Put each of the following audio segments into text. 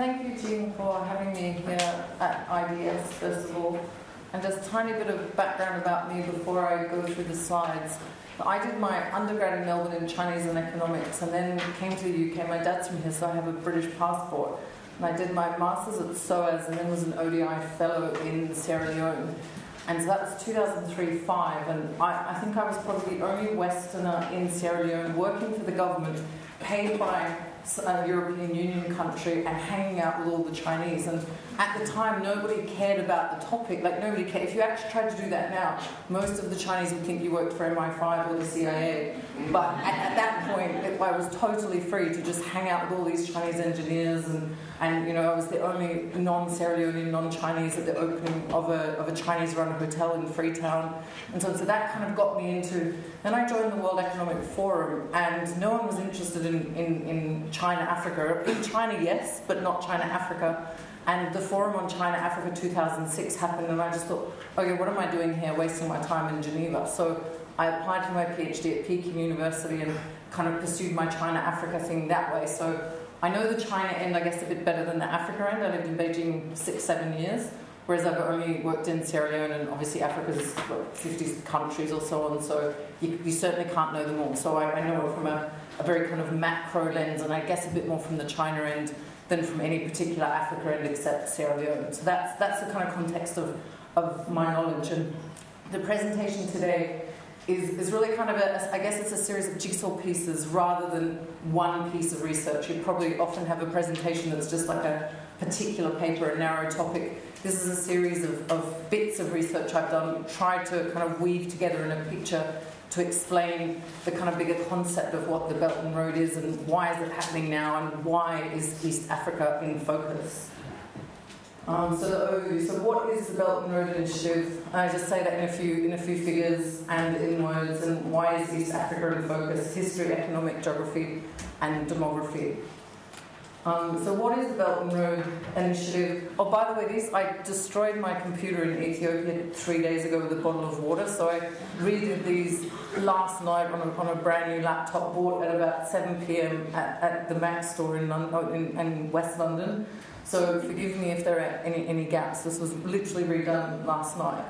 thank you, Jean, for having me here at IDS, first of all. And just a tiny bit of background about me before I go through the slides. I did my undergrad in Melbourne in Chinese and economics and then came to the UK. My dad's from here, so I have a British passport. And I did my master's at SOAS and then was an ODI fellow in Sierra Leone. And so that was 2003 5. And I, I think I was probably the only Westerner in Sierra Leone working for the government, paid by a European Union country and hanging out with all the Chinese. And at the time, nobody cared about the topic. Like, nobody cared. If you actually tried to do that now, most of the Chinese would think you worked for MI5 or the CIA. But at, at that point, it, I was totally free to just hang out with all these Chinese engineers. And, and you know, I was the only non Sierra Leonean, non Chinese at the opening of a, of a Chinese run hotel in Freetown. And so, so that kind of got me into. Then I joined the World Economic Forum, and no one was interested in, in, in China, Africa. In China, yes, but not China, Africa. And the Forum on China Africa 2006 happened, and I just thought, okay, what am I doing here, wasting my time in Geneva? So I applied for my PhD at Peking University and kind of pursued my China Africa thing that way. So I know the China end, I guess, a bit better than the Africa end. I lived in Beijing six, seven years, whereas I've only worked in Sierra Leone, and obviously Africa's 50 countries or so on, so you, you certainly can't know them all. So I, I know it from a, a very kind of macro lens, and I guess a bit more from the China end than from any particular Africa end except Sierra Leone. So that's, that's the kind of context of, of my knowledge. And the presentation today is, is really kind of a, I guess it's a series of jigsaw pieces rather than one piece of research. You probably often have a presentation that's just like a particular paper, a narrow topic. This is a series of, of bits of research I've done, tried to kind of weave together in a picture to explain the kind of bigger concept of what the Belt and Road is and why is it happening now and why is East Africa in focus. Um, so the overview. So what is the Belt and Road Initiative? I just say that in a few in a few figures and in words. And why is East Africa in focus? History, economic geography, and demography. Um, so what is the Belt and Road Initiative? Oh, by the way, these I destroyed my computer in Ethiopia three days ago with a bottle of water. So I redid these last night on a, on a brand new laptop bought at about 7 p.m. at, at the Mac store in, London, in, in West London. So forgive me if there are any, any gaps. This was literally redone last night.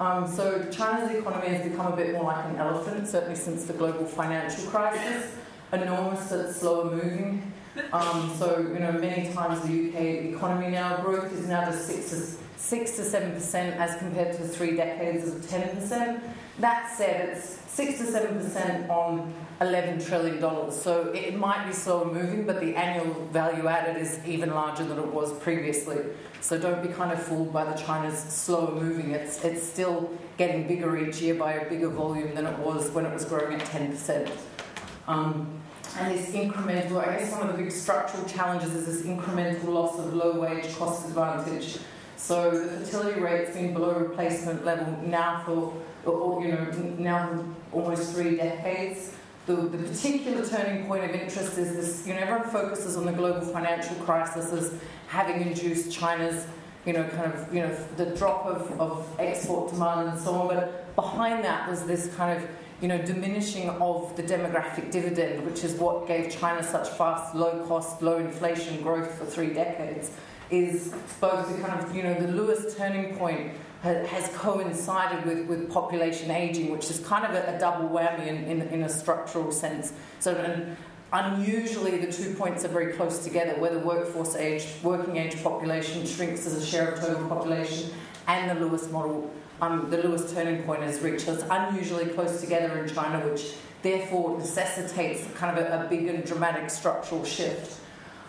Um, so China's economy has become a bit more like an elephant, certainly since the global financial crisis. Enormous, slower moving. Um, so, you know, many times the UK economy now growth is now just six to six to seven percent as compared to three decades of ten percent. That said, it's six to seven percent on eleven trillion dollars. So it might be slow moving, but the annual value added is even larger than it was previously. So don't be kind of fooled by the China's slow moving. It's it's still getting bigger each year by a bigger volume than it was when it was growing at ten percent. Um, and this incremental, I guess one of the big structural challenges is this incremental loss of low wage cost advantage. So the fertility rate's been below replacement level now for, or, you know, now almost three decades. The, the particular turning point of interest is this, you know, everyone focuses on the global financial crisis as having induced China's, you know, kind of, you know, the drop of, of export demand and so on. But behind that was this kind of you know, diminishing of the demographic dividend, which is what gave China such fast, low cost, low inflation growth for three decades, is both the kind of, you know, the Lewis turning point has coincided with, with population aging, which is kind of a, a double whammy in, in, in, a structural sense. So, unusually, the two points are very close together, where the workforce age, working age population shrinks as a share of total population, and the Lewis model um, the Lewis turning point is reached. It's unusually close together in China, which therefore necessitates kind of a, a big and dramatic structural shift.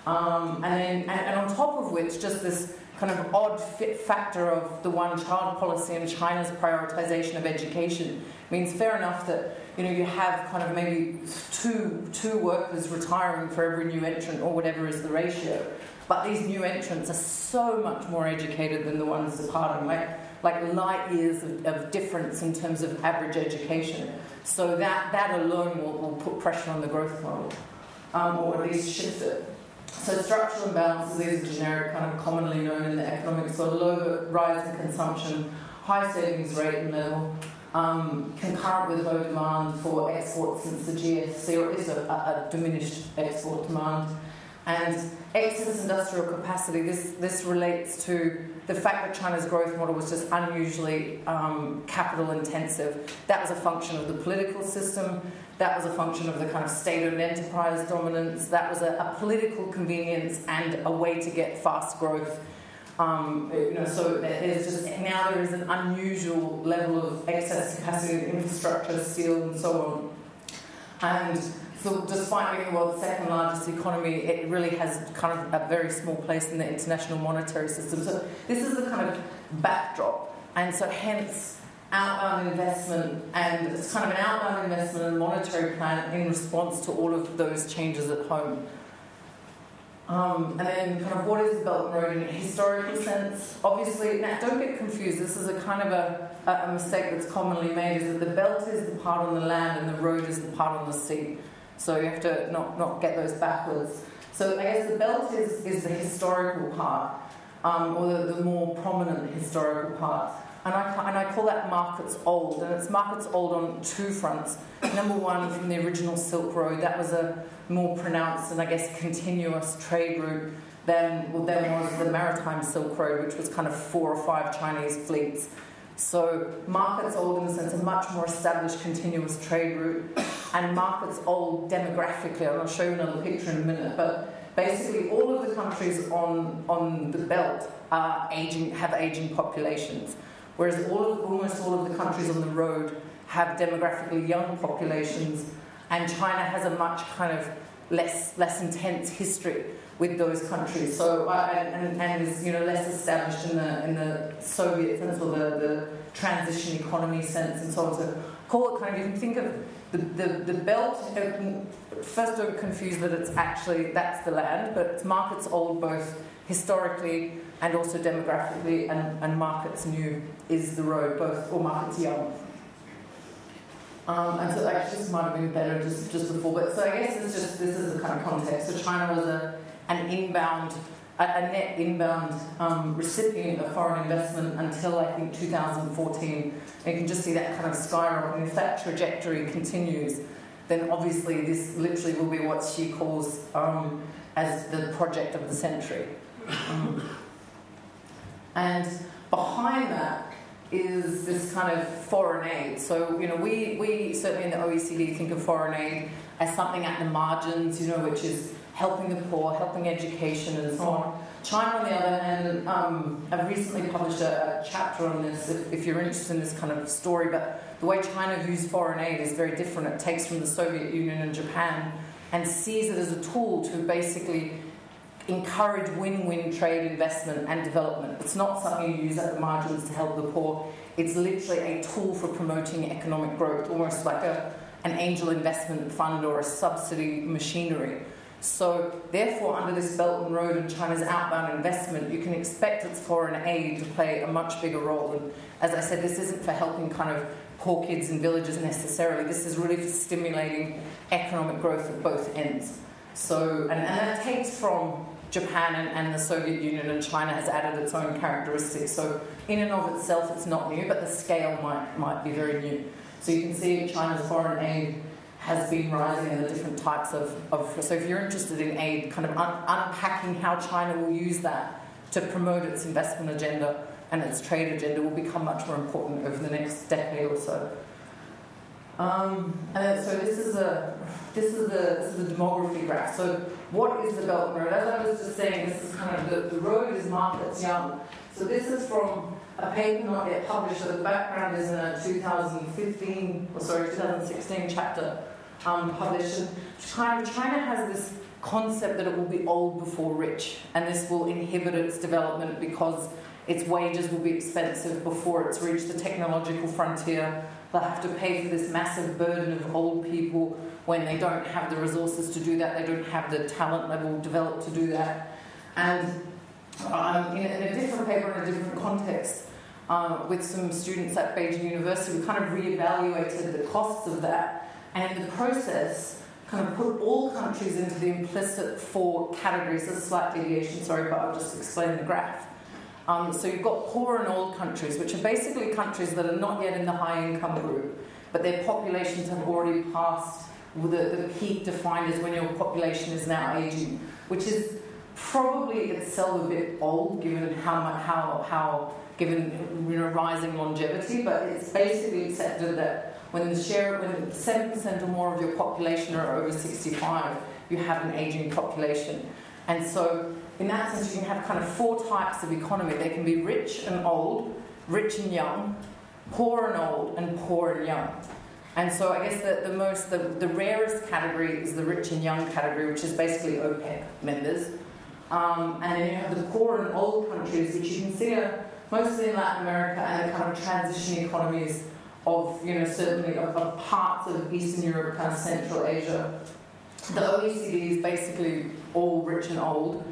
Um, and, then, and, and, on top of which, just this kind of odd fit factor of the one child policy and China's prioritization of education means fair enough that you know you have kind of maybe two two workers retiring for every new entrant or whatever is the ratio. But these new entrants are so much more educated than the ones departing. Like like light years of, of, difference in terms of average education. So that, that alone will, will put pressure on the growth model, um, or at least shift it. So structural imbalances is a generic kind of commonly known in the economics. So low rise in consumption, high savings rate and level, um, concurrent with low demand for exports since the GFC, or least a, a, a diminished export demand And excess industrial capacity, this, this relates to the fact that China's growth model was just unusually um, capital intensive. That was a function of the political system, that was a function of the kind of state owned enterprise dominance, that was a, a, political convenience and a way to get fast growth. Um, you know, so there's just now there is an unusual level of excess capacity of infrastructure, steel, and so on. And so despite being the world's second largest economy, it really has kind of a very small place in the international monetary system. So this is the kind of backdrop. And so hence outbound investment and it's kind of an outbound investment and monetary plan in response to all of those changes at home. Um, and then, kind of, what is the Belt and Road in a historical sense? Obviously, now don't get confused. This is a kind of a, a mistake that's commonly made: is that the belt is the part on the land and the road is the part on the sea. So you have to not, not get those backwards. So I guess the belt is, is the historical part, um, or the, the more prominent historical part. And I, and I call that markets old. And it's markets old on two fronts. Number one, from the original Silk Road, that was a more pronounced and I guess continuous trade route than, well, than was the Maritime Silk Road, which was kind of four or five Chinese fleets so markets old in the sense of much more established continuous trade route, and markets old demographically. I'll show you another picture in a minute. But basically, all of the countries on on the belt are aging, have aging populations, whereas all of, almost all of the countries on the road have demographically young populations, and China has a much kind of less less intense history with those countries. So uh, and, and is you know less established in the in the Soviet sense or the, the transition economy sense and so on. So call it kind of you can think of the, the, the belt. First, don't confuse that it's actually that's the land, but it's markets old both historically and also demographically, and, and markets new is the road, both or markets young. Um, and so actually this might have been better just, just before, but so I guess it's just this is the kind of context. So China was a an inbound, a, net inbound um, recipient of foreign investment until I think 2014. And you can just see that kind of. And if that trajectory continues, then obviously this literally will be what Xi calls um, as the project of the century. Um, and behind that is this kind of foreign aid. So, you know, we, we certainly in the OECD think of foreign aid as something at the margins, you know, which is helping the poor, helping education, and so on. China, on the other hand, um, I've recently published a, a chapter on this if, if, you're interested in this kind of story, but the way China views foreign aid is very different. It takes from the Soviet Union and Japan and sees it as a tool to basically encourage win win trade investment and development. It's not something you use at the margins to help the poor, it's literally a tool for promoting economic growth, almost like a, an angel investment fund or a subsidy machinery. So, therefore, under this Belt and Road and China's outbound investment, you can expect its foreign aid to play a much bigger role. And as I said, this isn't for helping kind of poor kids in villages necessarily. This is really for stimulating economic growth at both ends. So, and, and that takes from Japan and, and, the Soviet Union and China has added its own characteristics. So, in and of itself, it's not new, but the scale might, might be very new. So, you can see China's foreign aid has been rising and the different types of, of so if you're interested in aid, kind of un, unpacking how China will use that to promote its investment agenda and its trade agenda will become much more important over the next decade or so. Um, and so this is a this is the this is the demography graph. So what is the Belt Road? As I was just saying, this is kind of the, the road is markets young. So this is from a paper not yet published. So the background is in a 2015 or sorry 2016 chapter um, published. China, China has this concept that it will be old before rich, and this will inhibit its development because its wages will be expensive before it's reached the technological frontier. They'll have to pay for this massive burden of old people when they don't have the resources to do that, they don't have the talent level developed to do that. And um, in, a, in, a, different paper, in a different context, uh, with some students at Beijing University, we kind of re-evaluated the costs of that and in the process, kind of put all countries into the implicit four categories. There's a slight deviation, sorry, but I'll just explain the graph. Um, so you've got poor and old countries, which are basically countries that are not yet in the high income group, but their populations have already passed the, the peak defined as when your population is now aging. which is probably itself a bit old given how how, how given you know, rising longevity, but it's basically accepted that when the share, when 7% or more of your population are over 65, you have an aging population. And so, in that sense, you can have kind of four types of economy. They can be rich and old, rich and young, poor and old, and poor and young. And so I guess the, the most, the, the rarest category is the rich and young category, which is basically OPEC members. Um, and then you have the poor and old countries, which you consider mostly in Latin America and the kind of transition economies of, you know, certainly of, of parts of Eastern Europe, kind of Central Asia. The OECD is basically all rich and old.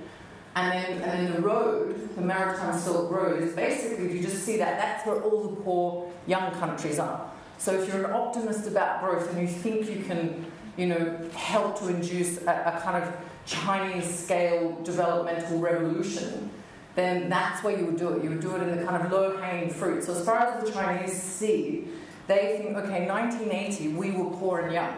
And then, and then the road, the Maritime Silk Road, is basically, if you just see that, that's where all the poor young countries are. So if you're an optimist about growth and you think you can, you know, help to induce a, a kind of Chinese scale developmental revolution, then that's where you would do it. You would do it in the kind of low hanging fruit. So as far as the Chinese see, they think, okay, 1980, we were poor and young.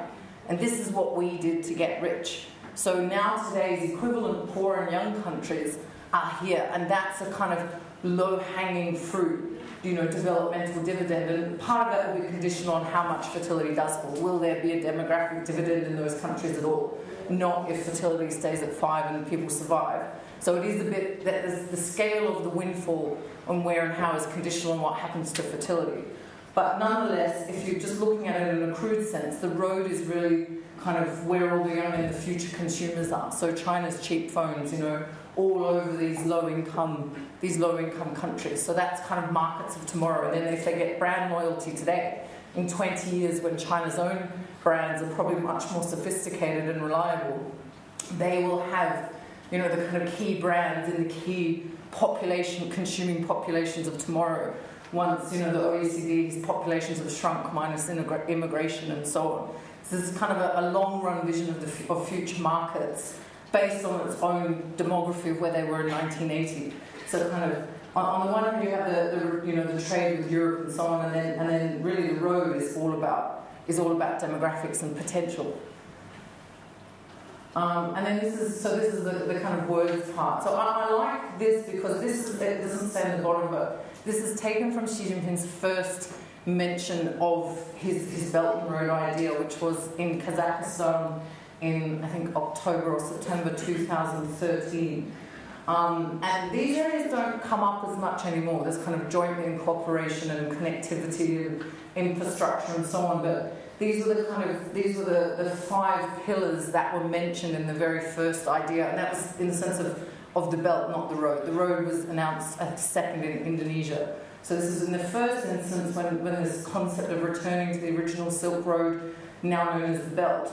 And this is what we did to get rich. So now today's equivalent poor and young countries are here, and that's a kind of low hanging fruit you know, developmental dividend, and part of that will be conditional on how much fertility does fall. Will there be a demographic dividend in those countries at all? Not if fertility stays at five and people survive. So it is a bit that the scale of the windfall and where and how is conditional on what happens to fertility. But nonetheless, if you're just looking at it in a crude sense, the road is really kind of where all the young and the future consumers are. So China's cheap phones, you know, all over these low income these low income countries. So that's kind of markets of tomorrow. And then if they get brand loyalty today, in 20 years when China's own brands are probably much more sophisticated and reliable, they will have, you know, the kind of key brands in the key population, consuming populations of tomorrow. Once, you know, the OECD's populations have shrunk minus immigration and so on. So this is kind of a, a long run vision of, the, of future markets based on its own demography of where they were in 1980. So kind of on, on the one hand you have the, the, you know the trade with Europe and so on, and then and then really the road is all about is all about demographics and potential. Um, and then this is so this is the, the kind of words part. So I, I like this because this is, it doesn't say in the bottom of. This is taken from Xi Jinping's first mention of his, his Belt and Road idea, which was in Kazakhstan in, I think, October or September 2013. Um, and these areas don't come up as much anymore. There's kind of joint in cooperation and connectivity and infrastructure and so on. But these were the kind of these were the, the five pillars that were mentioned in the very first idea, and that was in the sense of, of the belt, not the road. The road was announced second in Indonesia. So this is in the first instance when, when this concept of returning to the original Silk Road, now known as the belt.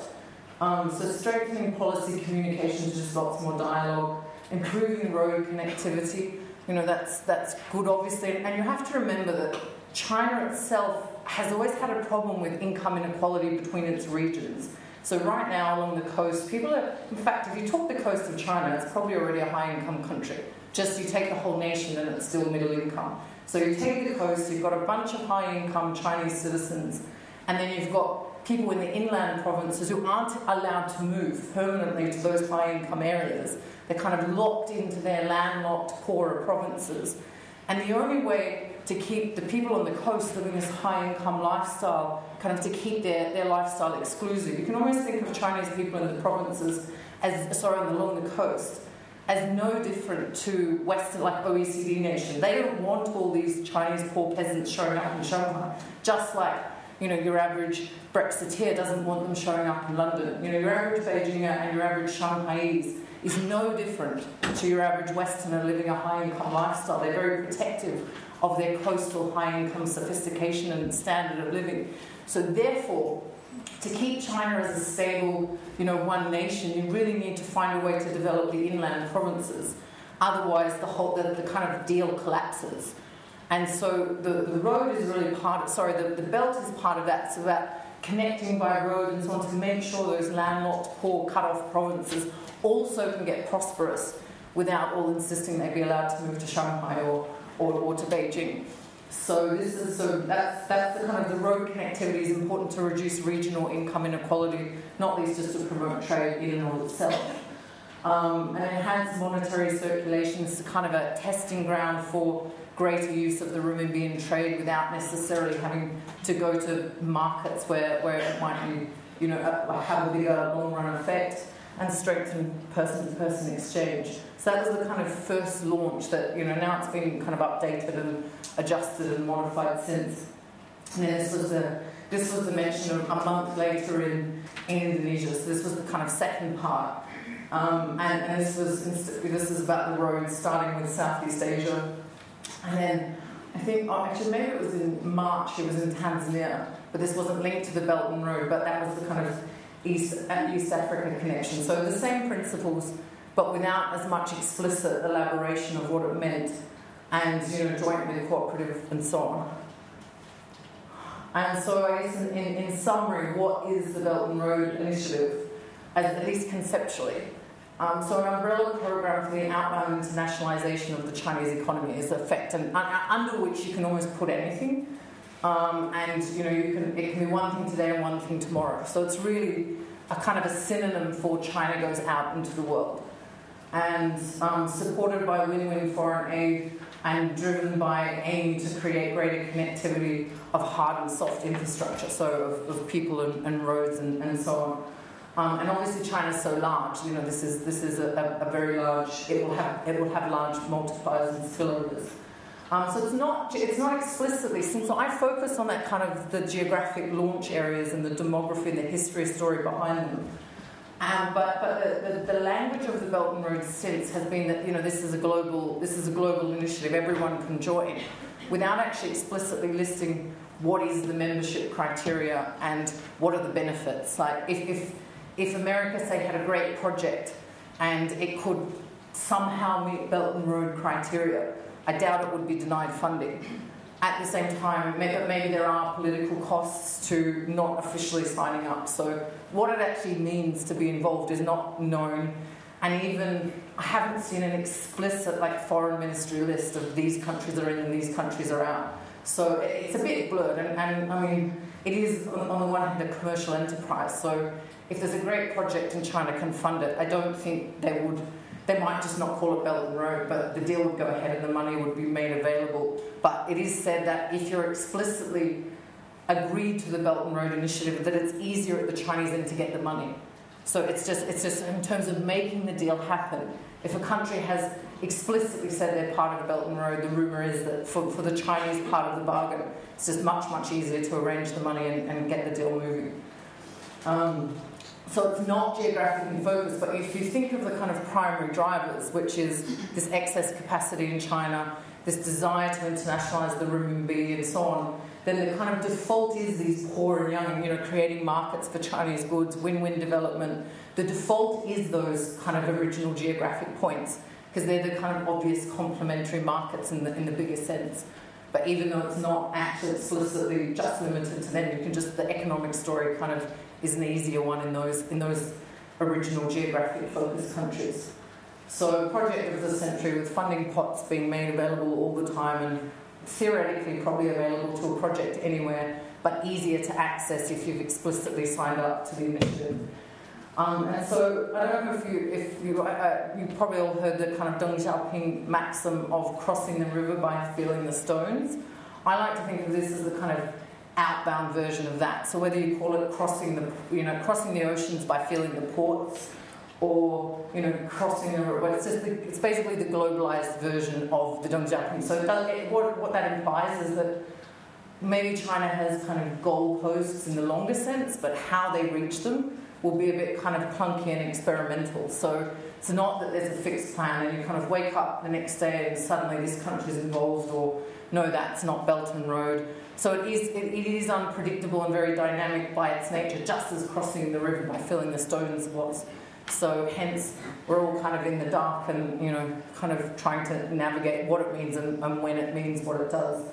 Um, so strengthening policy communications, just lots more dialogue, improving road connectivity. You know that's that's good, obviously, and you have to remember that China itself has always had a problem with income inequality between its regions. So right now along the coast, people are. In fact, if you talk the coast of China, it's probably already a high-income country. Just you take the whole nation, and it's still middle income. So you take the coast, you've got a bunch of high-income Chinese citizens, and then you've got people in the inland provinces who aren't allowed to move permanently to those high income areas. They're kind of locked into their landlocked, poorer provinces. And the only way to keep the people on the coast living this high income lifestyle, kind of to keep their, their lifestyle exclusive, you can almost think of Chinese people in the provinces as, sorry, along the coast, as no different to Western, like OECD nation. They don't want all these Chinese poor peasants showing up in Shanghai, just like you know, your average Brexiteer doesn't want them showing up in London. You know, your average Beijinger and your average Shanghaiese is no different to your average Westerner living a high income lifestyle. They're very protective of their coastal high income sophistication and standard of living. So, therefore, to keep China as a stable, you know, one nation, you really need to find a way to develop the inland provinces. Otherwise, the whole the, the kind of deal collapses. And so the, the road is really part of, sorry, the, the belt is part of that. It's about connecting by road and so on to make sure those landlocked, poor, cut off provinces also can get prosperous without all insisting they be allowed to move to Shanghai or, or, or to Beijing. So this is so that's that's the kind of the road connectivity is important to reduce regional income inequality, not least just to promote trade in and of itself. Um, and enhanced monetary circulation is kind of a testing ground for greater use of the renminbi in trade without necessarily having to go to markets where, where it might be, you know, have a bigger long run effect and strengthen person to person exchange. So that was the kind of first launch that, you know, now it's been kind of updated and adjusted and modified since. And then this was the this was the mention of a month later in, in Indonesia. So this was the kind of second part. Um, and, and this was this is about the road starting with Southeast Asia and then I think, oh, actually, maybe it was in March, it was in Tanzania, but this wasn't linked to the Belt and Road, but that was the kind of East, uh, East Africa connection. So the same principles, but without as much explicit elaboration of what it meant, and you know, jointly the cooperative and so on. And so, I guess in, in, in summary, what is the Belt and Road Initiative, at least conceptually? Um, so an umbrella program for the outbound internationalization of the Chinese economy is effect, and under which you can almost put anything. Um, and you know, you can it can be one thing today and one thing tomorrow. So it's really a kind of a synonym for China goes out into the world, and um, supported by win-win foreign aid and driven by aim to create greater connectivity of hard and soft infrastructure, so of, of people and, and roads and, and so on. Um, and obviously China is so large, you know, this is, this is a, a, a, very large, it will have, it will have large multipliers and spillovers. Um, so it's not, it's not explicitly, since I focus on that kind of the geographic launch areas and the demography and the history story behind them. Um, but but the, the, the, language of the Belt and Road since has been that you know this is a global this is a global initiative everyone can join, without actually explicitly listing what is the membership criteria and what are the benefits. Like if, if if America, say, had a great project and it could somehow meet Belt and Road criteria, I doubt it would be denied funding. At the same time, maybe, there are political costs to not officially signing up. So, what it actually means to be involved is not known. And even I haven't seen an explicit like foreign ministry list of these countries are in and these countries are out. So it's a bit blurred, and, and I mean, it is on, on the one hand a commercial enterprise. So if there's a great project and China can fund it, I don't think they would. They might just not call it Belt and Road, but the deal would go ahead and the money would be made available. But it is said that if you're explicitly agreed to the Belt and Road initiative, that it's easier at the Chinese end to get the money. So it's just it's just in terms of making the deal happen. If a country has explicitly said they're part of the Belt and Road, the rumor is that for, for the Chinese part of the bargain, it's just much much easier to arrange the money and, and get the deal moving. Um, so it's not geographically focused, but if you think of the kind of primary drivers, which is this excess capacity in China, this desire to internationalize the renminbi and so on, then the kind of default is these poor and young, you know, creating markets for Chinese goods, win-win development. The default is those kind of original geographic points because they're the kind of obvious complementary markets in the in the bigger sense. But even though it's not actually explicitly just limited to them, you can just the economic story kind of is an easier one in those in those original geographic focus countries. So project of the century with funding pots being made available all the time and theoretically probably available to a project anywhere, but easier to access if you've explicitly signed up to the initiative. Um, and so I don't know if you if you uh, you probably all heard the kind of Deng Xiaoping maxim of crossing the river by feeling the stones. I like to think of this as the kind of outbound version of that. So whether you call it crossing the you know crossing the oceans by feeling the ports, or you know crossing the well, it's just the, it's basically the globalized version of the Deng Xiaoping. So it, what what that implies is that maybe China has kind of goalposts in the longer sense, but how they reach them will be a bit kind of clunky and experimental. So it's not that there's a fixed plan and you kind of wake up the next day and suddenly this country's involved, or no, that's not Belt and Road. So it is, it, it is unpredictable and very dynamic by its nature, just as crossing the river by filling the stones was. So hence, we're all kind of in the dark and, you know, kind of trying to navigate what it means and, and when it means what it does.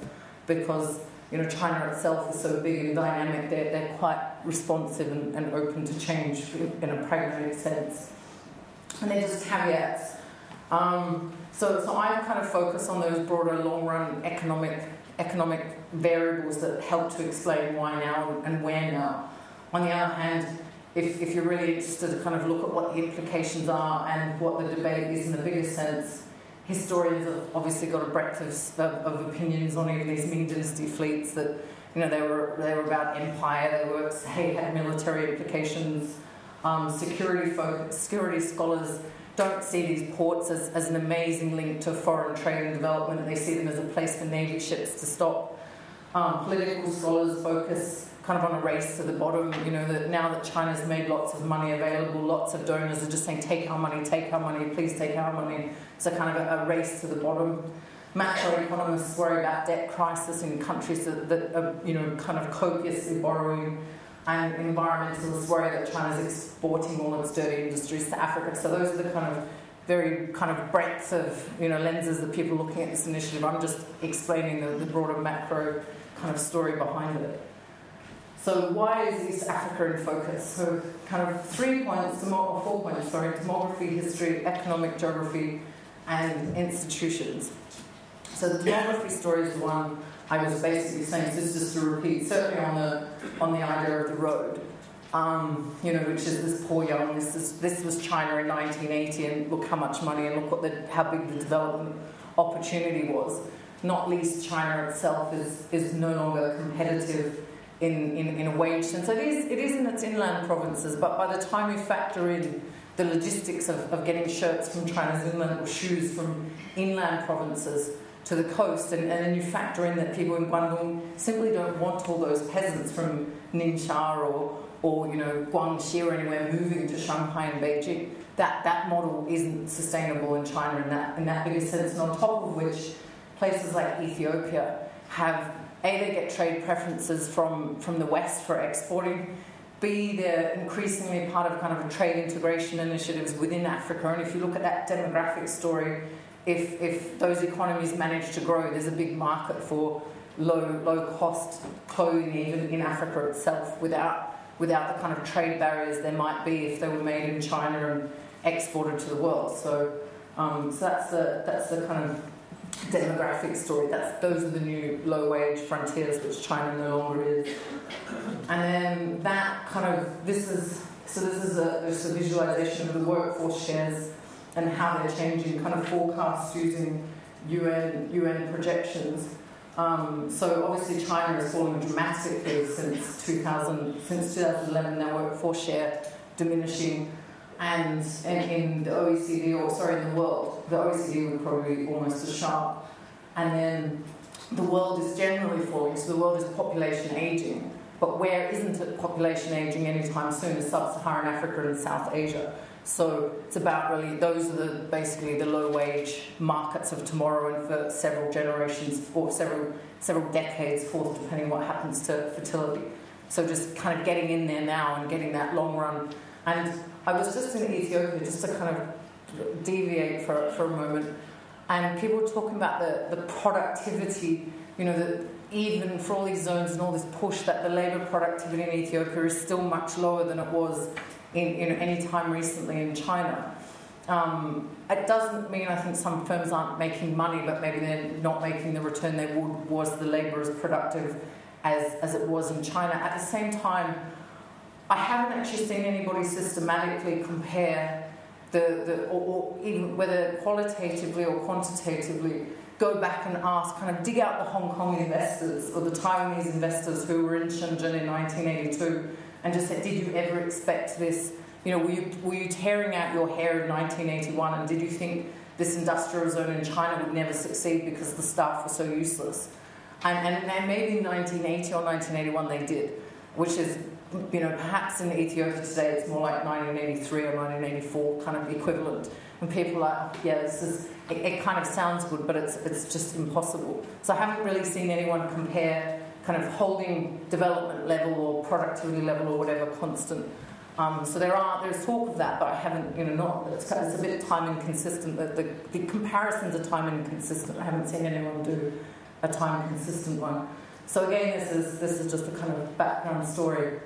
Because, you know, China itself is so big and dynamic, they're, they're quite responsive and, and open to change in a pragmatic sense. And they're just caveats. Um, so, so I kind of focus on those broader long run economic economic variables that help to explain why now and where now. On the other hand, if, if you're really interested to kind of look at what the implications are and what the debate is in the bigger sense, historians have obviously got a breadth of, of, opinions on even these Ming Dynasty fleets that you know they were they were about empire, they were hey, had military implications. Um, security folk, security scholars don't see these ports as, as an amazing link to foreign trade and development. They see them as a place for navy ships to stop. Um, political scholars focus kind of on a race to the bottom. You know that now that China's made lots of money available, lots of donors are just saying, "Take our money, take our money, please take our money." A kind of a, a race to the bottom. Macroeconomists worry about debt crisis in countries that, that are, you know, kind of copiously borrowing and environmentalists worry that China's exporting all of its dirty industries to Africa. So those are the kind of very kind of breadth of you know lenses that people looking at this initiative. I'm just explaining the, the broader macro kind of story behind it. So why is East Africa in focus? So kind of three points, or four points, sorry, demography, history, economic geography, and institutions. So the demography story is the one I was basically saying, so just to repeat, certainly on the on the idea of the road, um, you know, which is this poor young. This is this was China in 1980, and look how much money, and look what the how big the development opportunity was. Not least, China itself is is no longer competitive in, in, in a wage sense. So it is it is in its inland provinces, but by the time you factor in the logistics of, of getting shirts from China's inland or shoes from inland provinces to the coast, and, and then you factor in that people in Guangdong simply don't want all those peasants from Ningxia or, or you know, Guangxi or anywhere moving to Shanghai and Beijing. That, that model isn't sustainable in China in that, in that bigger sense, and on top of which, places like Ethiopia have A, they get trade preferences from, from the West for exporting, B, they're increasingly part of kind of trade integration initiatives within Africa, and if you look at that demographic story, if, if those economies manage to grow, there's a big market for low, low cost clothing even in Africa itself without, without the kind of trade barriers there might be if they were made in China and exported to the world. So, um, so that's, the, that's the kind of demographic story. That's, those are the new low wage frontiers which China no longer is. And then that kind of, this is, so this is a, this is a visualization of the workforce shares and how they're changing, kind of forecasts using UN, UN projections. Um, so obviously China has fallen dramatically since 2000, since 2011. Their workforce share diminishing, and, and in the OECD or sorry in the world, the OECD would probably be almost as sharp. And then the world is generally falling. So the world is population aging, but where isn't it population aging anytime soon is sub-Saharan Africa and South Asia. So it's about really those are the basically the low wage markets of tomorrow and for several generations or several several decades forth, depending what happens to fertility. So just kind of getting in there now and getting that long run. And I was just in Ethiopia just to kind of deviate for, for a moment, and people talking about the, the productivity, you know, that even for all these zones and all this push that the labour productivity in Ethiopia is still much lower than it was in, in any time recently in China. Um, it doesn't mean I think some firms aren't making money, but maybe they're not making the return they would was the labour as productive as, as it was in China. At the same time, I haven't actually seen anybody systematically compare the, the or, or even whether qualitatively or quantitatively go back and ask, kind of dig out the Hong Kong investors or the Taiwanese investors who were in Shenzhen in 1982 and just say, Did you ever expect this? You know, were you, were you tearing out your hair in 1981 and did you think this industrial zone in China would never succeed because the staff were so useless? And, and, and maybe in 1980 or 1981 they did, which is, you know, perhaps in Ethiopia today it's more like 1983 or 1984 kind of equivalent. When people are yeah, this is, it, it kind of sounds good, but it's, it's just impossible. So I haven't really seen anyone compare kind of holding development level or productivity level or whatever constant. Um, so there are there's talk of that, but I haven't you know not it's, it's a bit time inconsistent. The, the, the comparisons are time inconsistent. I haven't seen anyone do a time consistent one. So again, this is this is just a kind of background story.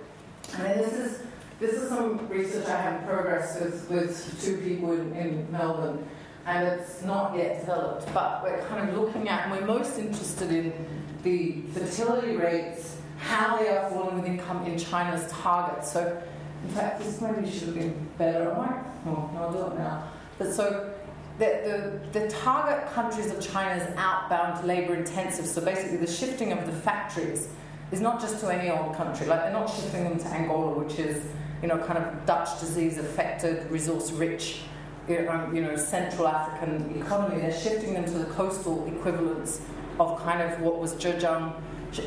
And this is this is some research I have in progress with, with two people in, in Melbourne, and it's not yet developed, but we're kind of looking at, and we're most interested in the fertility rates, how they are falling with income in China's target. So in fact, this maybe should have been better. I might, oh, I'll do it now. But so the, the, the target countries of China's outbound labour intensive, so basically the shifting of the factories is not just to any old country. Like they're not shifting them to Angola, which is, you know, kind of Dutch disease affected, resource rich, you know, Central African economy. They're shifting them to the coastal equivalents of kind of what was Zhejiang,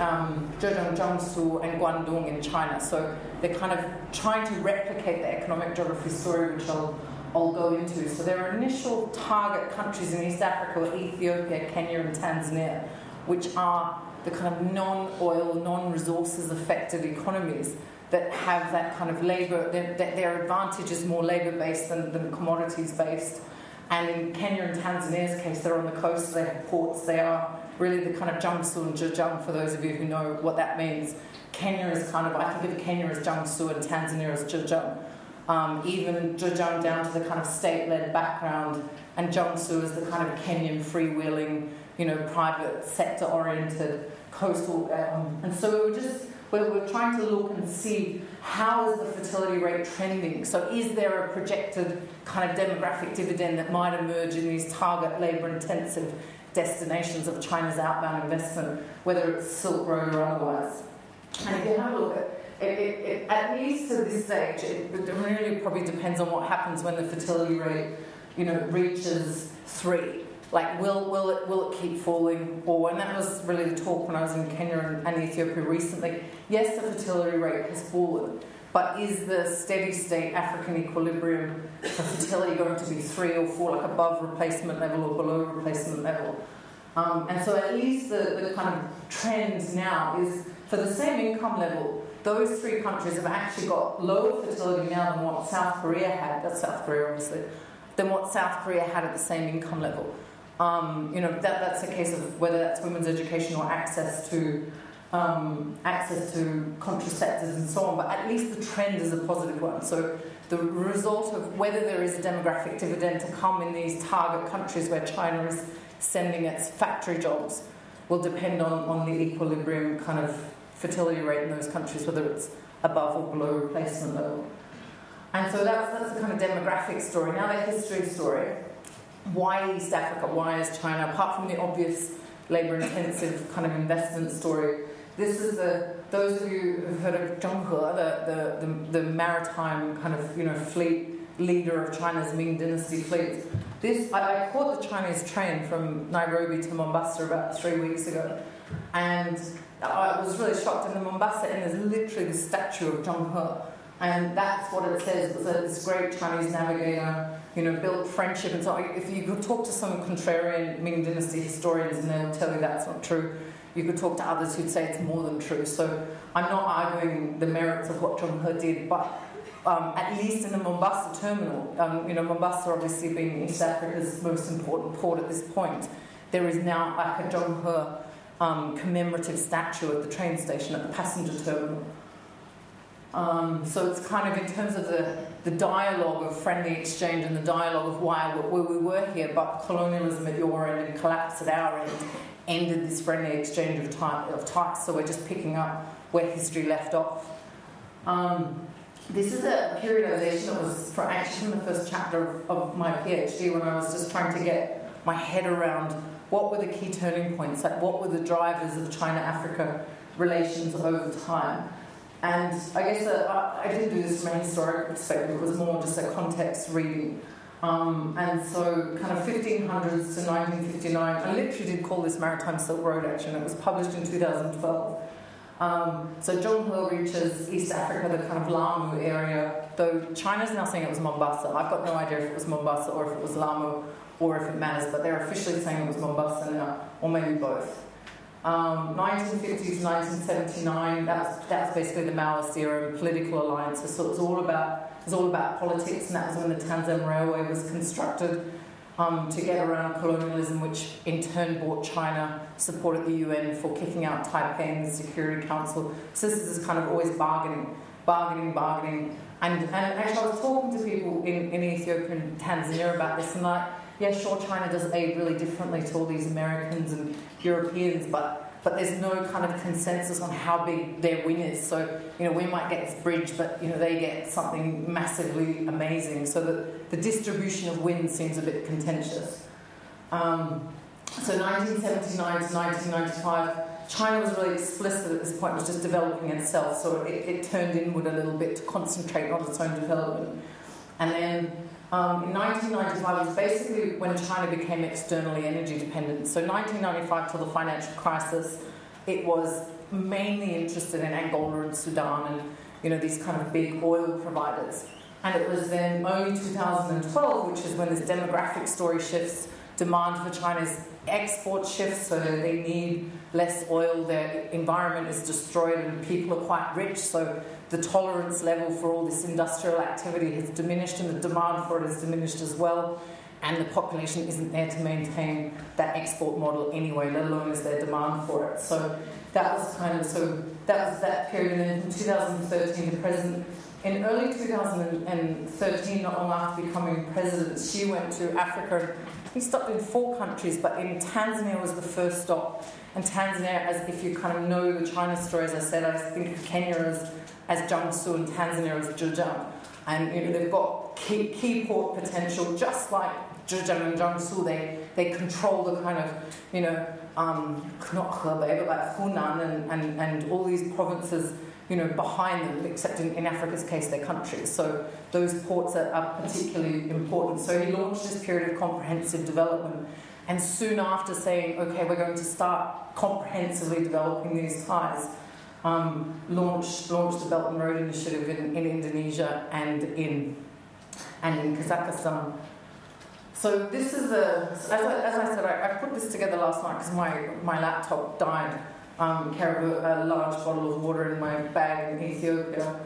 um, Zhejiang, Jiangsu, and Guangdong in China. So they're kind of trying to replicate the economic geography story, which I'll, I'll go into. So their initial target countries in East Africa Ethiopia, Kenya, and Tanzania, which are the kind of non-oil, non-resources affected economies that have that kind of labour, their, their advantage is more labour based than, than commodities based. And in Kenya and Tanzania's case, they're on the coast, they have ports, they are really the kind of Jiangsu and Zhejiang, for those of you who know what that means. Kenya is kind of, I think of Kenya as Jiangsu and Tanzania as Zhejiang. Um, even Zhejiang down to the kind of state led background, and Jiangsu is the kind of Kenyan freewheeling, you know, private sector oriented coastal. Um, and so we were just, we're, we're trying to look and see how is the fertility rate trending. So is there a projected kind of demographic dividend that might emerge in these target labour intensive destinations of China's outbound investment, whether it's Silk Road or otherwise? And if you have a look at it, it, it, at least to this stage, it really probably depends on what happens when the fertility rate, you know, reaches three. Like, will, will, it, will it keep falling? Or, and that was really the talk when I was in Kenya and, and Ethiopia recently. Yes, the fertility rate has fallen, but is the steady state African equilibrium for fertility going to be three or four, like above replacement level or below replacement level? Um, and so, at least the, the kind of trend now is for the same income level, those three countries have actually got lower fertility now than what South Korea had. That's South Korea, obviously, than what South Korea had at the same income level. Um, you know, that, that's a case of whether that's women's education or access to um, access to contraceptives and so on, but at least the trend is a positive one. So the result of whether there is a demographic dividend to come in these target countries where China is sending its factory jobs will depend on, on the equilibrium kind of fertility rate in those countries, whether it's above or below replacement level. And so that's, that's the kind of demographic story. Now the history story why East Africa? Why is China? Apart from the obvious labour intensive kind of investment story, this is the those of you who've heard of Zheng He, the, the, the, the maritime kind of you know fleet leader of China's Ming Dynasty fleet. This I, I caught the Chinese train from Nairobi to Mombasa about three weeks ago, and I was really shocked. In the Mombasa, and there's literally the statue of Zheng He and that's what it says. It was this great Chinese navigator, you know, built friendship. And so if you could talk to some contrarian Ming Dynasty historians and they'll tell you that's not true. You could talk to others who'd say it's more than true. So I'm not arguing the merits of what Zheng He did, but um, at least in the Mombasa terminal, um, you know, Mombasa obviously being East Africa's most important port at this point, there is now like a Zheng He um, commemorative statue at the train station at the passenger terminal. Um, so it's kind of in terms of the, the dialogue of friendly exchange and the dialogue of why we, we were here, but colonialism at your end and collapse at our end ended this friendly exchange of, of types. So we're just picking up where history left off. Um, this is a periodization that was for actually from the first chapter of, of my PhD when I was just trying to get my head around what were the key turning points, like what were the drivers of China Africa relations over time. And I guess uh, I didn't do this from a historic perspective, it was more just a context reading. Um, and so, kind of 1500s to 1959, I literally did call this Maritime Silk Road Action. It was published in 2012. Um, so, Zheng He reaches East Africa, the kind of Lamu area, though China's now saying it was Mombasa. I've got no idea if it was Mombasa or if it was Lamu or if it matters, but they're officially saying it was Mombasa now, or maybe both. Um, 1950 to 1979, that's, that's basically the Maoist era and political alliances. So it was all about it was all about politics, and that was when the Tanzam Railway was constructed um, to get around colonialism, which in turn brought China, supported the UN for kicking out Taipei and the Security Council. So this is kind of always bargaining, bargaining, bargaining. And, and actually, I was talking to people in, in Ethiopia and Tanzania about this, and like yeah, sure, China does aid really differently to all these Americans and Europeans, but but there's no kind of consensus on how big their win is. So, you know, we might get this bridge, but, you know, they get something massively amazing. So the, the distribution of wins seems a bit contentious. Um, so 1979 to 1995, China was really explicit at this point, was just developing itself. So it, it turned inward a little bit to concentrate on its own development. And then um, in 1995 was basically when China became externally energy dependent. So 1995 till the financial crisis, it was mainly interested in Angola and Sudan and you know these kind of big oil providers. And it was then only 2012, which is when this demographic story shifts, demand for China's export shifts, so they need less oil, their environment is destroyed, and people are quite rich, so the tolerance level for all this industrial activity has diminished, and the demand for it has diminished as well. And the population isn't there to maintain that export model anyway, let alone is there demand for it. So that was kind of so that was that period. And then in 2013, the president in early 2013, not long after becoming president, Xi went to Africa. He stopped in four countries, but in Tanzania was the first stop. And Tanzania, as if you kind of know the China story, as I said, I think of Kenya as, as Jiangsu and Tanzania as Zhejiang. And you know, they've got key, key port potential, just like Zhejiang and Jiangsu. They, they control the kind of, you know, um, not Hebei, but like Hunan and, and, and all these provinces you know, behind them, except in, in Africa's case, their countries. So those ports are, are particularly important. So he launched this period of comprehensive development. And soon after saying, okay, we're going to start comprehensively developing these ties, um, launched, launched the Belt and Road Initiative in, in Indonesia and in, and in Kazakhstan. So this is a, as I, as I said, I, I put this together last night because my, my laptop died um, a, a large bottle of water in my bag in Ethiopia.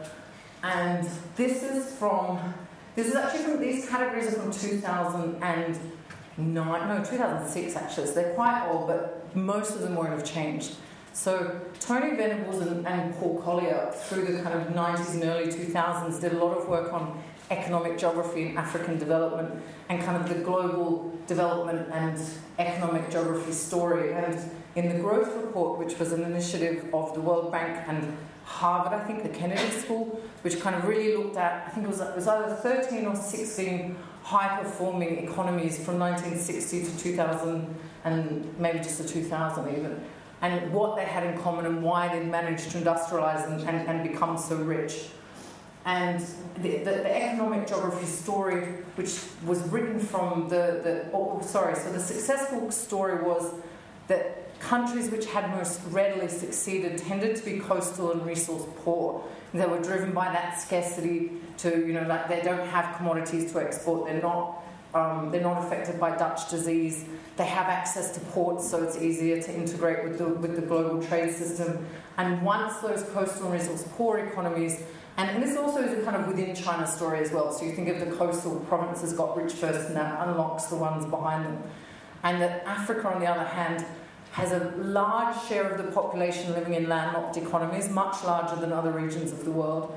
And this is from, this is actually from, these categories are from 2009, no, 2006 actually. So they're quite old, but most of them won't have changed. So Tony Venables and, and Paul Collier, through the kind of 90s and early 2000s, did a lot of work on economic geography and African development and kind of the global development and economic geography story. And in the Growth Report, which was an initiative of the World Bank and Harvard, I think, the Kennedy School, which kind of really looked at, I think it was, it was either 13 or 16 high performing economies from 1960 to 2000 and maybe just the 2000 even, and what they had in common and why they'd managed to industrialize and, and, and become so rich. And the, the, the, economic geography story, which was written from the, the oh, sorry, so the successful story was that countries which had most readily succeeded tended to be coastal and resource poor. They were driven by that scarcity to, you know, like they don't have commodities to export, they're not, um, they're not affected by Dutch disease, they have access to ports, so it's easier to integrate with the, with the global trade system. And once those coastal and resource poor economies and, this also is kind of within China story as well. So you think of the coastal provinces got rich first, and that unlocks the ones behind them. And that Africa, on the other hand, has a large share of the population living in landlocked economies, much larger than other regions of the world.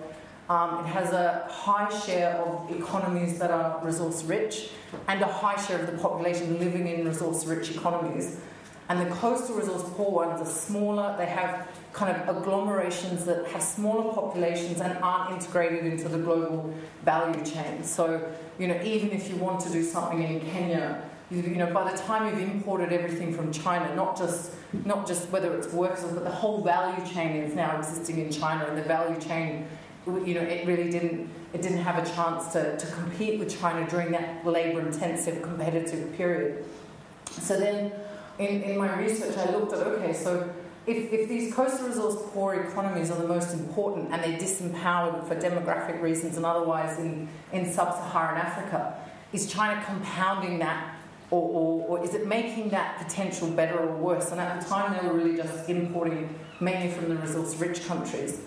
Um, it has a high share of economies that are resource rich and a high share of the population living in resource rich economies. And the coastal resource poor ones are smaller, they have kind of agglomerations that have smaller populations and aren't integrated into the global value chain. So, you know, even if you want to do something in Kenya, you, know, by the time you've imported everything from China, not just not just whether it's workers, but the whole value chain is now existing in China, and the value chain, you know, it really didn't it didn't have a chance to, to compete with China during that labour-intensive competitive period. So then, in, in my research, I looked at okay, so if, if these coastal resource poor economies are the most important and they're disempowered for demographic reasons and otherwise in, in sub Saharan Africa, is China compounding that or, or, or, is it making that potential better or worse? And at the time, they were really just importing mainly from the resource rich countries.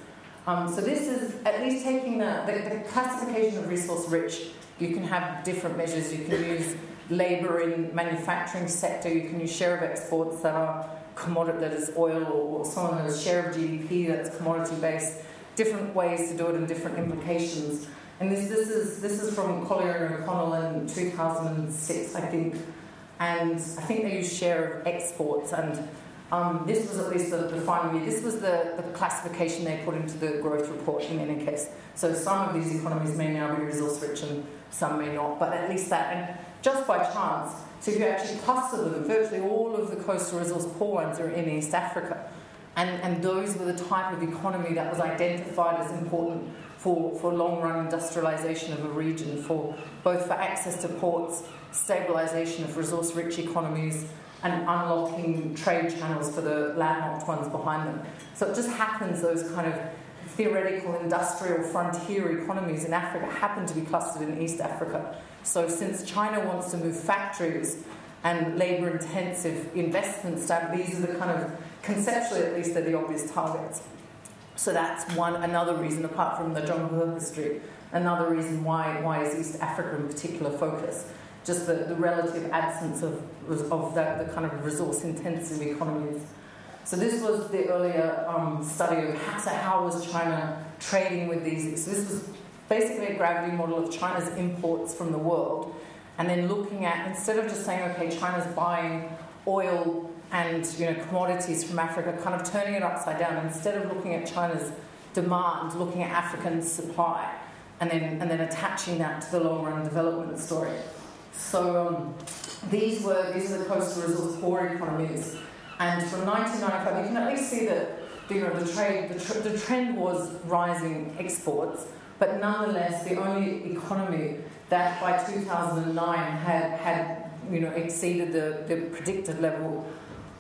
Um, so, this is at least taking the, the, the, classification of resource rich. You can have different measures. You can use labour in manufacturing sector, you can use share of exports that are commodity, that is oil, or, someone has share of GDP that's commodity based, different ways to do it and different implications. And this, this is this is from Collier and O'Connell in 2006, I think. And I think they use share of exports and um, this was at least the, the final year. This was the, the classification they put into the growth report in any case. So some of these economies may now be resource rich and some may not, but at least that. And just by chance, so if you actually cluster them, virtually all of the coastal resource poor ones are in East Africa. And, and those were the type of economy that was identified as important for, for long run industrialization of a region, for both for access to ports, stabilization of resource rich economies, and unlocking trade channels for the landlocked ones behind them. So it just happens those kind of theoretical industrial frontier economies in Africa happen to be clustered in East Africa. So since China wants to move factories and labour intensive investments these are the kind of conceptually at least they're the obvious targets. So that's one another reason apart from the Zheng He history, another reason why why is East Africa in particular focus just the, the relative absence of, of the, the kind of resource intensive economies. So this was the earlier um, study of how, so how was China trading with these. So this was basically a gravity model of China's imports from the world, and then looking at instead of just saying okay, China's buying oil and you know commodities from Africa, kind of turning it upside down. Instead of looking at China's demand, looking at African supply, and then and then attaching that to the long run development story. So um, these were these are the coastal resource poor economies, and from 1995 you can at least see that you know the trade the, tr- the trend was rising exports, but nonetheless the only economy that by 2009 had had you know exceeded the, the predicted level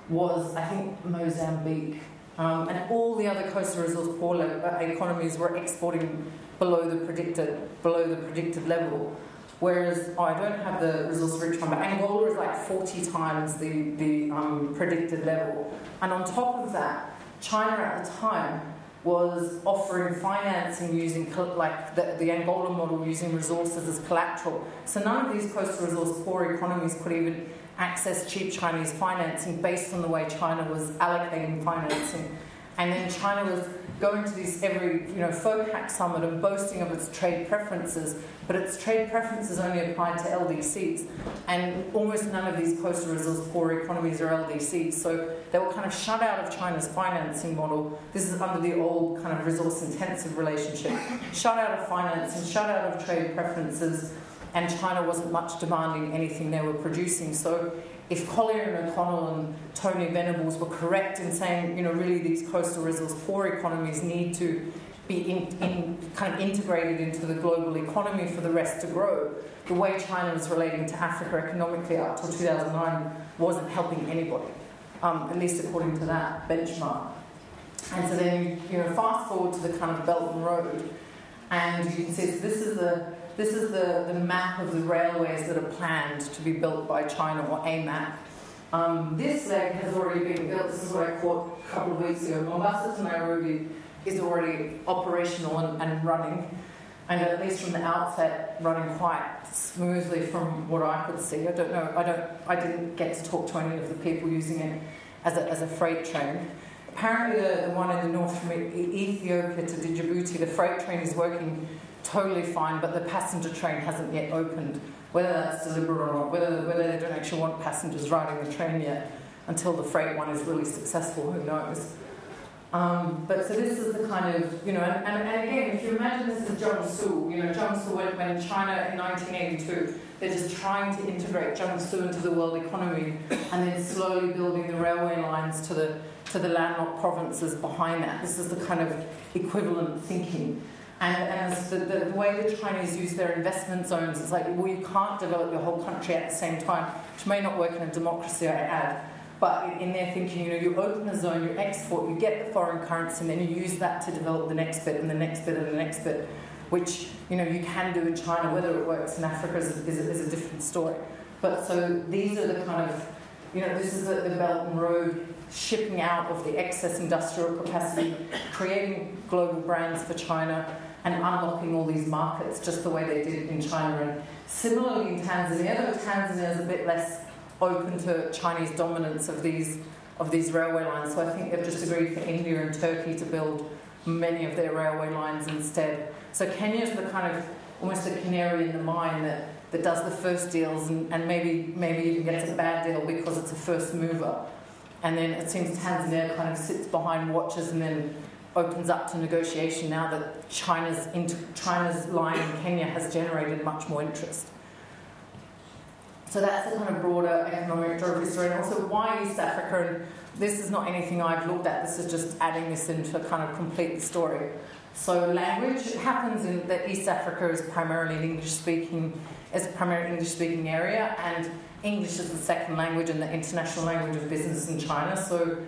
was I think Mozambique. Um, and all the other coastal resource poor uh, economies were exporting below the predicted below the predicted level. Whereas oh, I don't have the resource rich one, but Angola is like 40 times the, the um, predicted level. And on top of that, China at the time was offering financing using like the, the Angola model using resources as collateral. So none of these coastal resource poor economies could even access cheap Chinese financing based on the way China was allocating financing. And then China was going to this every you know FOCAC summit and boasting of its trade preferences, but its trade preferences only applied to LDCs, and almost none of these coastal resource poor economies are LDCs. So they were kind of shut out of China's financing model. This is under the old kind of resource intensive relationship, shut out of financing, shut out of trade preferences, and China wasn't much demanding anything they were producing. So if Collier and O'Connell and Tony Venables were correct in saying, you know, really these coastal resource poor economies need to be in, in, kind of integrated into the global economy for the rest to grow, the way China was relating to Africa economically up till 2009 wasn't helping anybody, um, at least according to that benchmark. And so then, you know, fast forward to the kind of Belt and Road, and you can see this is the this is the, the map of the railways that are planned to be built by China, or a map. Um, this leg has already been built. This is what I caught a couple of weeks ago. Mombasa to Nairobi is already operational and, and running, and at least from the outset, running quite smoothly from what I could see. I don't know. I don't. I didn't get to talk to any of the people using it as a, as a freight train. Apparently, the, the one in the north from Ethiopia to Djibouti, the freight train is working totally fine, but the passenger train hasn't yet opened. Whether that's deliberate or not, whether, whether they don't actually want passengers riding the train yet until the freight one is really successful, who knows. Um, but so this is the kind of, you know, and, and, again, if you imagine this is Jiangsu, you know, Jiangsu when, when China in 1982, they're just trying to integrate Jiangsu into the world economy and then slowly building the railway lines to the, to the landlocked provinces behind that. This is the kind of equivalent thinking. And, and the, the, way the Chinese use their investment zones is like, well, you can't develop your whole country at the same time, which may not work in a democracy, I add. But in, in their thinking, you know, you open a zone, you export, you get the foreign currency, and then you use that to develop the next bit and the next bit and the next bit, which, you know, you can do in China. Whether it works in Africa is, is, is a different story. But so these are the kind of, you know, this is the, the Belt and Road shipping out of the excess industrial capacity, creating global brands for China, and unlocking all these markets just the way they did in China. And similarly in Tanzania, though Tanzania is a bit less open to Chinese dominance of these of these railway lines. So I think they've just agreed for India and Turkey to build many of their railway lines instead. So Kenya is the kind of almost a canary in the mine that, that does the first deals and, and maybe maybe even gets a bad deal because it's a first mover. And then it seems Tanzania kind of sits behind watches and then opens up to negotiation now that China's into, China's line in Kenya has generated much more interest. So that's the kind of broader economic geography story, and also why East Africa. And this is not anything I've looked at. This is just adding this into a kind of complete the story. So language happens in that East Africa is primarily an English speaking, is a primarily English speaking area, and English is the second language and the international language of business in China. So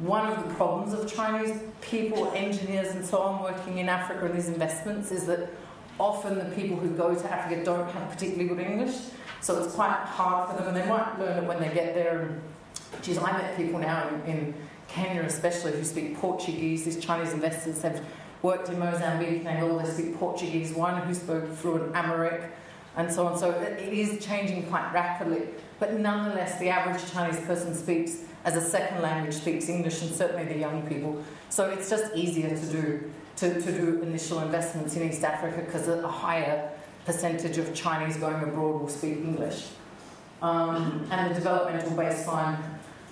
one of the problems of Chinese people, engineers, and so on working in Africa in these investments is that often the people who go to Africa don't have particularly good English. So it's quite hard for them, and they might learn it when they get there. And geez, I met people now in, in Kenya, especially, who speak Portuguese. These Chinese investors have worked in Mozambique, and all they speak Portuguese. One who spoke fluent Amharic, and so on. So it, it is changing quite rapidly. But nonetheless, the average Chinese person speaks as a second language, speaks English, and certainly the young people. So it's just easier to do to, to do initial investments in East Africa because a higher percentage of Chinese going abroad will speak English. Um, and the developmental baseline,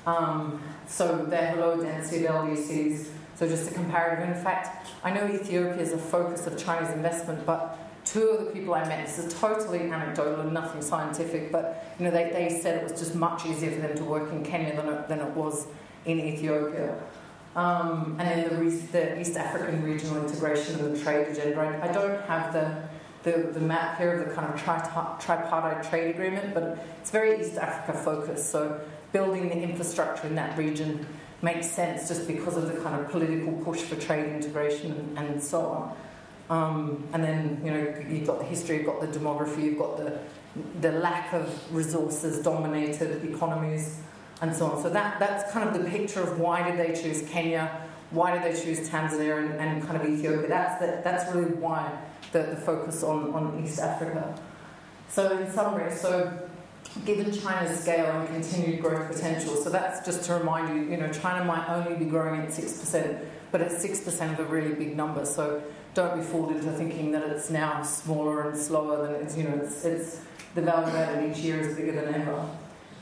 um, so have low density LDCs, so just a comparative. In fact, I know Ethiopia is a focus of Chinese investment, but two of the people I met, this is totally anecdotal and nothing scientific, but you know, they, they said it was just much easier for them to work in Kenya than it, than it was in Ethiopia. Um, and then the, the, East African regional integration and the trade agenda. I, I don't have the the, the map here of the kind of tripartite trade agreement, but it's very East Africa focused. So building the infrastructure in that region makes sense just because of the kind of political push for trade integration and, so on. Um, and then you know you've got the history, you've got the demography, you've got the the lack of resources dominated economies and so on. So that that's kind of the picture of why did they choose Kenya, why did they choose Tanzania and, and kind of Ethiopia. That's the, that's really why the, the focus on, on East Africa. So, in summary, so given China's scale and continued growth potential, so that's just to remind you, you know, China might only be growing at 6%, but it's 6% of a really big number. So don't be fooled into thinking that it's now smaller and slower than it's, you know, it's, it's the value added each year is bigger than ever.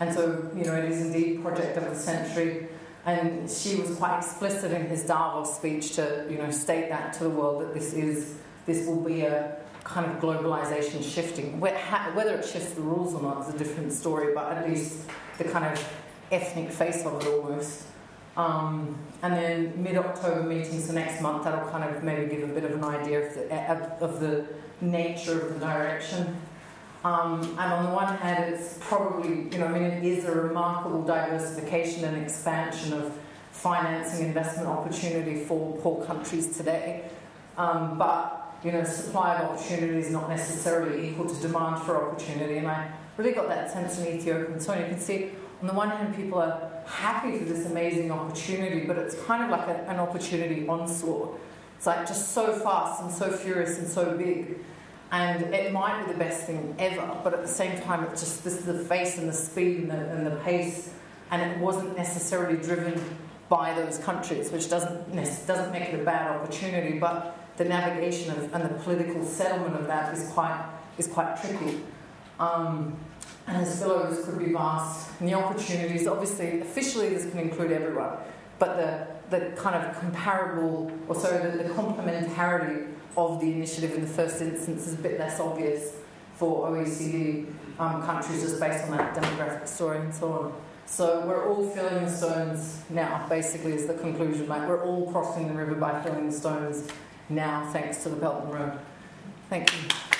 And so, you know, it is indeed project of the century. And Xi was quite explicit in his Davos speech to, you know, state that to the world that this is this will be a kind of globalization shifting. Whether it shifts the rules or not is a different story, but at least the kind of ethnic face of it almost. Um, and then mid-October meeting, so next month, that'll kind of maybe give a bit of an idea of the, of the nature of the direction. Um, and on the one hand, it's probably, you know, I mean, it is a remarkable diversification and expansion of financing investment opportunity for poor countries today. Um, but you know, supply of opportunity is not necessarily equal to demand for opportunity. And I really got that sense in Ethiopia. And so you can see, on the one hand, people are happy for this amazing opportunity, but it's kind of like a, an opportunity onslaught. It's like just so fast and so furious and so big. And it might be the best thing ever, but at the same time, it's just this the face and the speed and the, and the pace, and it wasn't necessarily driven by those countries, which doesn't doesn't make it a bad opportunity, but the navigation of, and the political settlement of that is quite is quite tricky. Um, and the spillovers could be vast. And the opportunities, obviously, officially this can include everyone, but the the kind of comparable, or sorry, the, the complementarity of the initiative in the first instance is a bit less obvious for OECD um, countries just based on that demographic story and so on. So we're all filling the stones now, basically, is the conclusion. Like we're all crossing the river by filling the stones now thanks to the Belt and Road. Thank you.